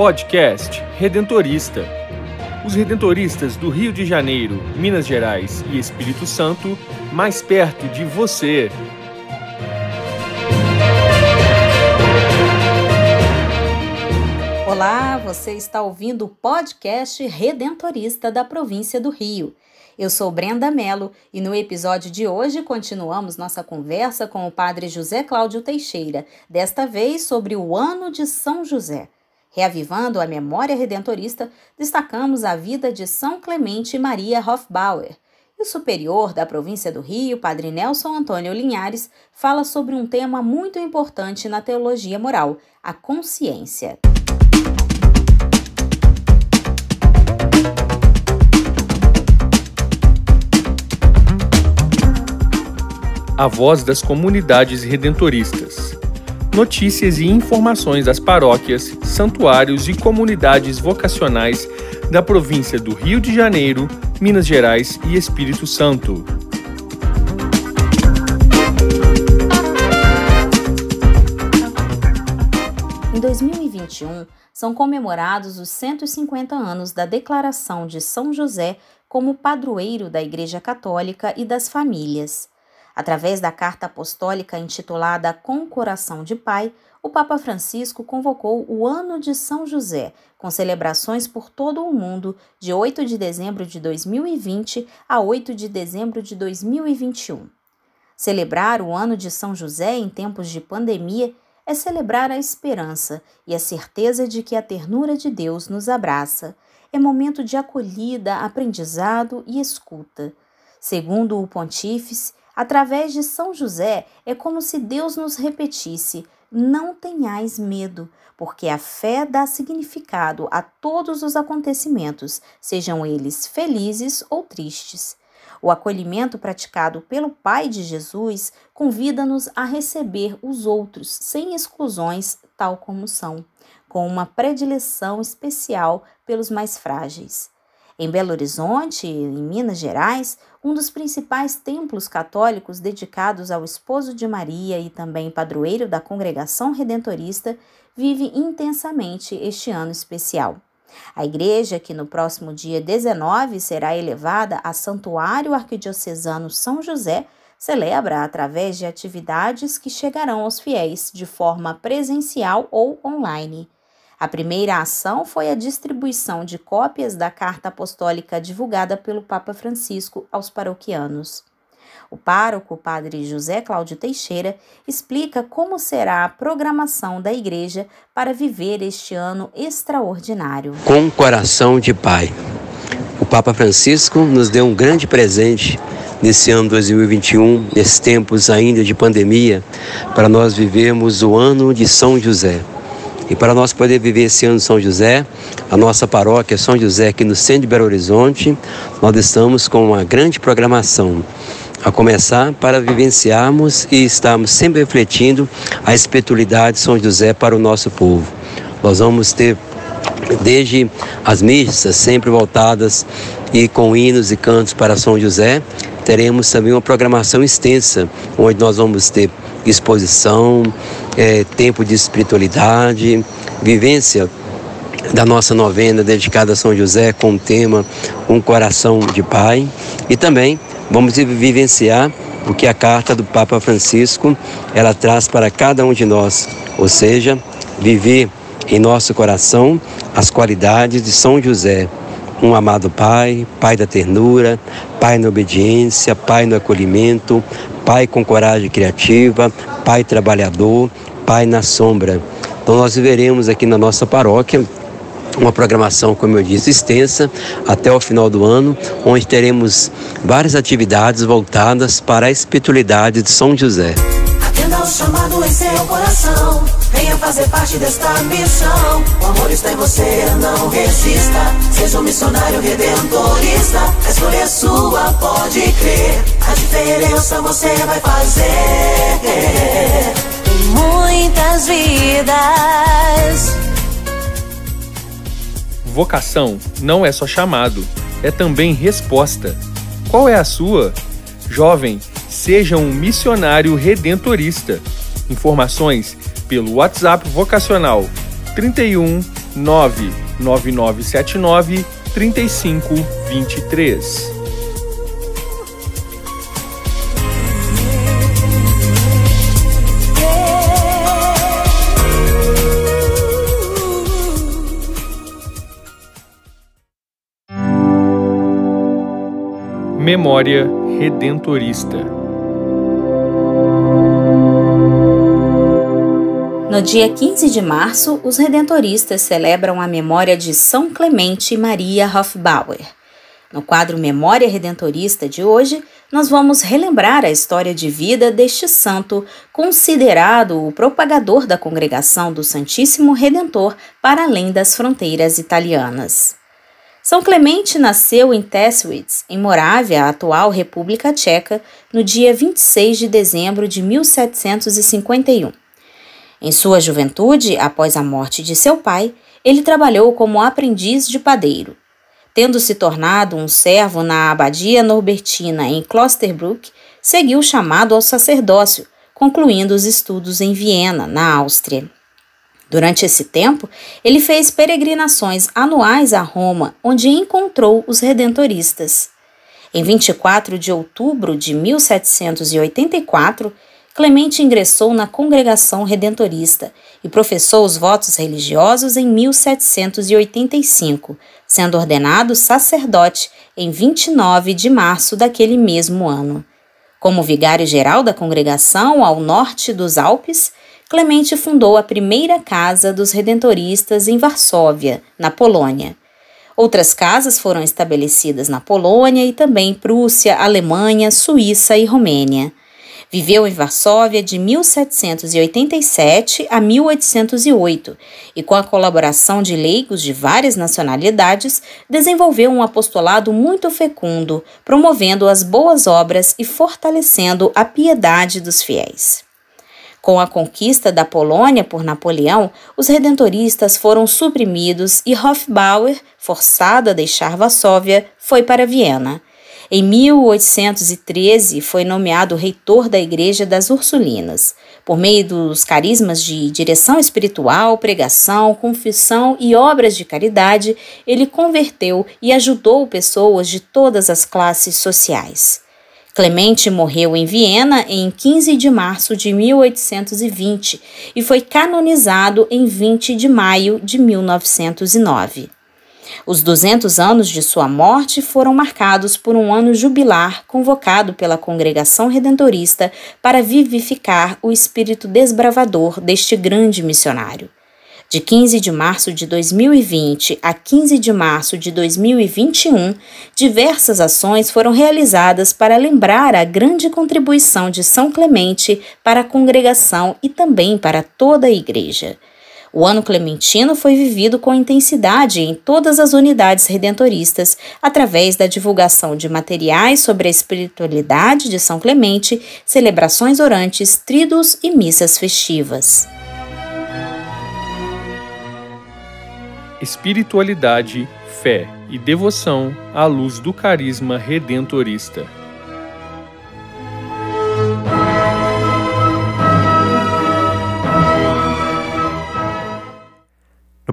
Podcast Redentorista. Os redentoristas do Rio de Janeiro, Minas Gerais e Espírito Santo, mais perto de você. Olá, você está ouvindo o podcast Redentorista da província do Rio. Eu sou Brenda Mello e no episódio de hoje continuamos nossa conversa com o padre José Cláudio Teixeira, desta vez sobre o ano de São José. Reavivando a memória redentorista, destacamos a vida de São Clemente Maria Hofbauer. E o superior da província do Rio, Padre Nelson Antônio Linhares, fala sobre um tema muito importante na teologia moral, a consciência. a voz das comunidades redentoristas. Notícias e informações das paróquias, santuários e comunidades vocacionais da província do Rio de Janeiro, Minas Gerais e Espírito Santo. Em 2021, são comemorados os 150 anos da declaração de São José como padroeiro da Igreja Católica e das famílias. Através da carta apostólica intitulada Com Coração de Pai, o Papa Francisco convocou o Ano de São José, com celebrações por todo o mundo, de 8 de dezembro de 2020 a 8 de dezembro de 2021. Celebrar o Ano de São José em tempos de pandemia é celebrar a esperança e a certeza de que a ternura de Deus nos abraça. É momento de acolhida, aprendizado e escuta. Segundo o Pontífice, Através de São José, é como se Deus nos repetisse: não tenhais medo, porque a fé dá significado a todos os acontecimentos, sejam eles felizes ou tristes. O acolhimento praticado pelo Pai de Jesus convida-nos a receber os outros sem exclusões, tal como são, com uma predileção especial pelos mais frágeis. Em Belo Horizonte, em Minas Gerais, um dos principais templos católicos dedicados ao esposo de Maria e também padroeiro da congregação redentorista, vive intensamente este ano especial. A igreja, que no próximo dia 19 será elevada a Santuário Arquidiocesano São José, celebra através de atividades que chegarão aos fiéis de forma presencial ou online. A primeira ação foi a distribuição de cópias da carta apostólica divulgada pelo Papa Francisco aos paroquianos. O pároco, padre José Cláudio Teixeira, explica como será a programação da igreja para viver este ano extraordinário. Com coração de pai. O Papa Francisco nos deu um grande presente nesse ano 2021, nesses tempos ainda de pandemia, para nós vivermos o ano de São José. E para nós poder viver esse ano São José, a nossa paróquia São José aqui no centro de Belo Horizonte, nós estamos com uma grande programação. A começar para vivenciarmos e estarmos sempre refletindo a espiritualidade de São José para o nosso povo. Nós vamos ter desde as missas sempre voltadas e com hinos e cantos para São José, teremos também uma programação extensa, onde nós vamos ter exposição, é, tempo de espiritualidade, vivência da nossa novena dedicada a São José com o tema Um Coração de Pai. E também vamos vivenciar o que a carta do Papa Francisco ela traz para cada um de nós, ou seja, viver em nosso coração as qualidades de São José, um amado Pai, Pai da ternura, Pai na obediência, Pai no acolhimento, Pai com coragem criativa, Pai trabalhador, Pai na sombra. Então nós veremos aqui na nossa paróquia uma programação, como eu disse, extensa até o final do ano, onde teremos várias atividades voltadas para a espiritualidade de São José. Atenda o chamado em seu coração. Venha fazer parte desta missão. O amor está em você, não resista. Seja um missionário redentorista. A escolha é sua, pode crer. A diferença você vai fazer. Em muitas vidas. Vocação não é só chamado, é também resposta. Qual é a sua? Jovem, seja um missionário redentorista. Informações pelo WhatsApp vocacional 31 99979 3523. Memória Redentorista. No dia 15 de março, os redentoristas celebram a memória de São Clemente Maria Hofbauer. No quadro Memória Redentorista de hoje, nós vamos relembrar a história de vida deste santo, considerado o propagador da congregação do Santíssimo Redentor para além das fronteiras italianas. São Clemente nasceu em Tesswitz, em Morávia, a atual República Tcheca, no dia 26 de dezembro de 1751. Em sua juventude, após a morte de seu pai, ele trabalhou como aprendiz de padeiro. Tendo se tornado um servo na abadia norbertina em Klosterbruck, seguiu chamado ao sacerdócio, concluindo os estudos em Viena, na Áustria. Durante esse tempo, ele fez peregrinações anuais a Roma, onde encontrou os redentoristas. Em 24 de outubro de 1784, Clemente ingressou na congregação redentorista e professou os votos religiosos em 1785, sendo ordenado sacerdote em 29 de março daquele mesmo ano. Como vigário-geral da congregação ao norte dos Alpes, Clemente fundou a primeira casa dos redentoristas em Varsóvia, na Polônia. Outras casas foram estabelecidas na Polônia e também Prússia, Alemanha, Suíça e Romênia. Viveu em Varsóvia de 1787 a 1808 e, com a colaboração de leigos de várias nacionalidades, desenvolveu um apostolado muito fecundo, promovendo as boas obras e fortalecendo a piedade dos fiéis. Com a conquista da Polônia por Napoleão, os redentoristas foram suprimidos e Hofbauer, forçado a deixar Varsóvia, foi para Viena. Em 1813, foi nomeado reitor da Igreja das Ursulinas. Por meio dos carismas de direção espiritual, pregação, confissão e obras de caridade, ele converteu e ajudou pessoas de todas as classes sociais. Clemente morreu em Viena em 15 de março de 1820 e foi canonizado em 20 de maio de 1909. Os 200 anos de sua morte foram marcados por um ano jubilar convocado pela Congregação Redentorista para vivificar o espírito desbravador deste grande missionário. De 15 de março de 2020 a 15 de março de 2021, diversas ações foram realizadas para lembrar a grande contribuição de São Clemente para a congregação e também para toda a Igreja. O ano clementino foi vivido com intensidade em todas as unidades redentoristas, através da divulgação de materiais sobre a espiritualidade de São Clemente, celebrações orantes, tridos e missas festivas. espiritualidade, fé e devoção à luz do carisma redentorista.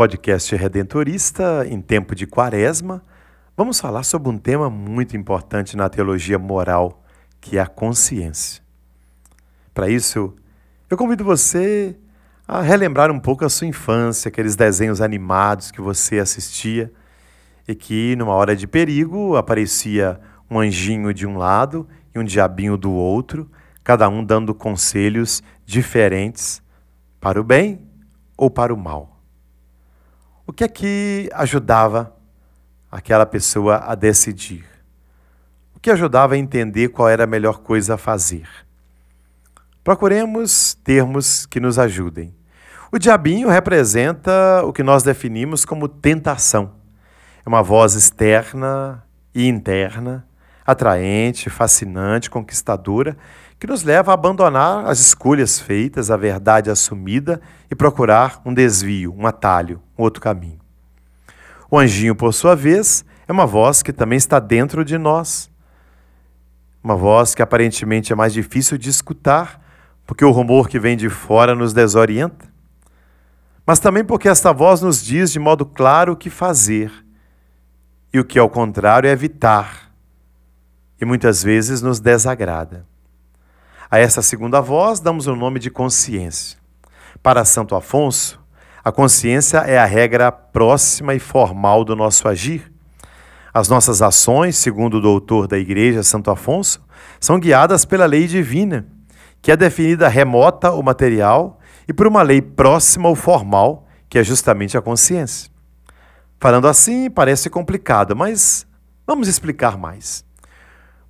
Podcast Redentorista, em tempo de quaresma, vamos falar sobre um tema muito importante na teologia moral, que é a consciência. Para isso, eu convido você a relembrar um pouco a sua infância, aqueles desenhos animados que você assistia e que, numa hora de perigo, aparecia um anjinho de um lado e um diabinho do outro, cada um dando conselhos diferentes para o bem ou para o mal. O que é que ajudava aquela pessoa a decidir? O que ajudava a entender qual era a melhor coisa a fazer? Procuremos termos que nos ajudem. O diabinho representa o que nós definimos como tentação. É uma voz externa e interna, atraente, fascinante, conquistadora, que nos leva a abandonar as escolhas feitas, a verdade assumida e procurar um desvio, um atalho, um outro caminho. O anjinho, por sua vez, é uma voz que também está dentro de nós. Uma voz que aparentemente é mais difícil de escutar, porque o rumor que vem de fora nos desorienta mas também porque esta voz nos diz de modo claro o que fazer e o que, ao contrário, é evitar, e muitas vezes nos desagrada. A essa segunda voz damos o nome de consciência. Para Santo Afonso, a consciência é a regra próxima e formal do nosso agir. As nossas ações, segundo o doutor da Igreja, Santo Afonso, são guiadas pela lei divina, que é definida remota ou material, e por uma lei próxima ou formal, que é justamente a consciência. Falando assim, parece complicado, mas vamos explicar mais.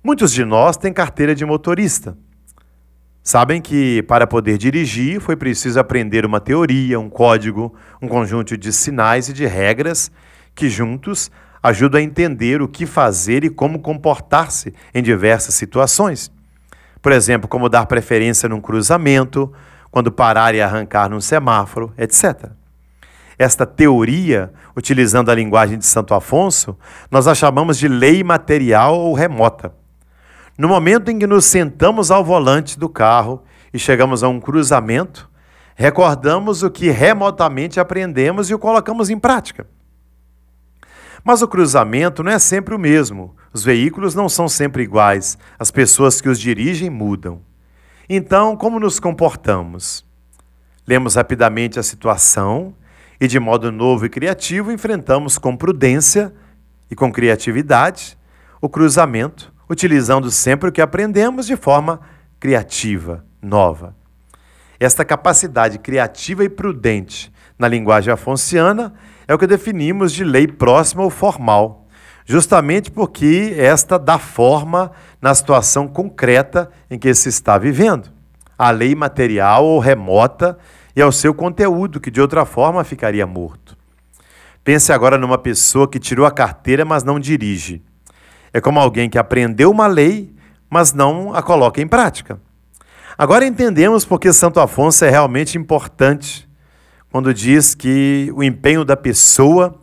Muitos de nós têm carteira de motorista. Sabem que para poder dirigir foi preciso aprender uma teoria, um código, um conjunto de sinais e de regras que juntos ajudam a entender o que fazer e como comportar-se em diversas situações. Por exemplo, como dar preferência num cruzamento, quando parar e arrancar num semáforo, etc esta teoria, utilizando a linguagem de Santo Afonso, nós a chamamos de lei material ou remota. No momento em que nos sentamos ao volante do carro e chegamos a um cruzamento, recordamos o que remotamente aprendemos e o colocamos em prática. Mas o cruzamento não é sempre o mesmo. Os veículos não são sempre iguais. As pessoas que os dirigem mudam. Então, como nos comportamos? Lemos rapidamente a situação e de modo novo e criativo enfrentamos com prudência e com criatividade o cruzamento, utilizando sempre o que aprendemos de forma criativa, nova. Esta capacidade criativa e prudente na linguagem afonciana é o que definimos de lei próxima ou formal, justamente porque esta dá forma na situação concreta em que se está vivendo. A lei material ou remota e ao seu conteúdo, que de outra forma ficaria morto. Pense agora numa pessoa que tirou a carteira, mas não dirige. É como alguém que aprendeu uma lei, mas não a coloca em prática. Agora entendemos porque Santo Afonso é realmente importante quando diz que o empenho da pessoa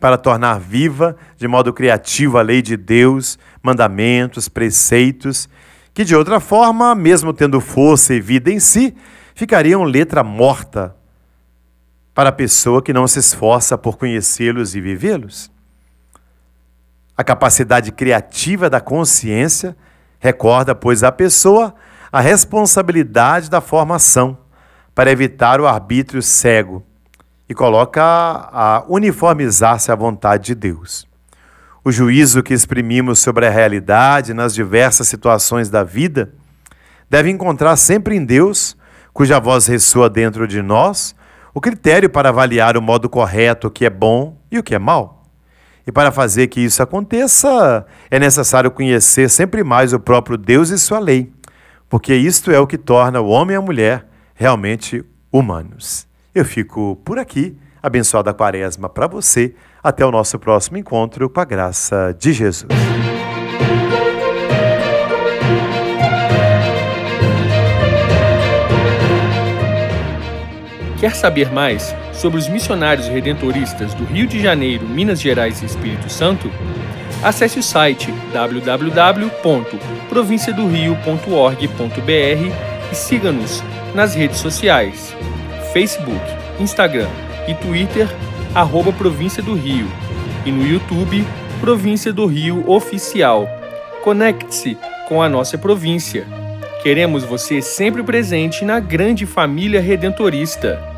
para tornar viva de modo criativo a lei de Deus, mandamentos, preceitos, que de outra forma, mesmo tendo força e vida em si, ficariam letra morta para a pessoa que não se esforça por conhecê-los e vivê-los. A capacidade criativa da consciência recorda, pois, à pessoa a responsabilidade da formação para evitar o arbítrio cego e coloca a uniformizar-se à vontade de Deus. O juízo que exprimimos sobre a realidade nas diversas situações da vida deve encontrar sempre em Deus cuja voz ressoa dentro de nós, o critério para avaliar o modo correto, o que é bom e o que é mal. E para fazer que isso aconteça, é necessário conhecer sempre mais o próprio Deus e sua lei, porque isto é o que torna o homem e a mulher realmente humanos. Eu fico por aqui, abençoada quaresma para você. Até o nosso próximo encontro com a graça de Jesus. Quer saber mais sobre os missionários redentoristas do Rio de Janeiro, Minas Gerais e Espírito Santo? Acesse o site www.provinciadorio.org.br e siga-nos nas redes sociais: Facebook, Instagram e Twitter, arroba Província do Rio, e no YouTube, Província do Rio Oficial. Conecte-se com a nossa província. Queremos você sempre presente na grande família redentorista.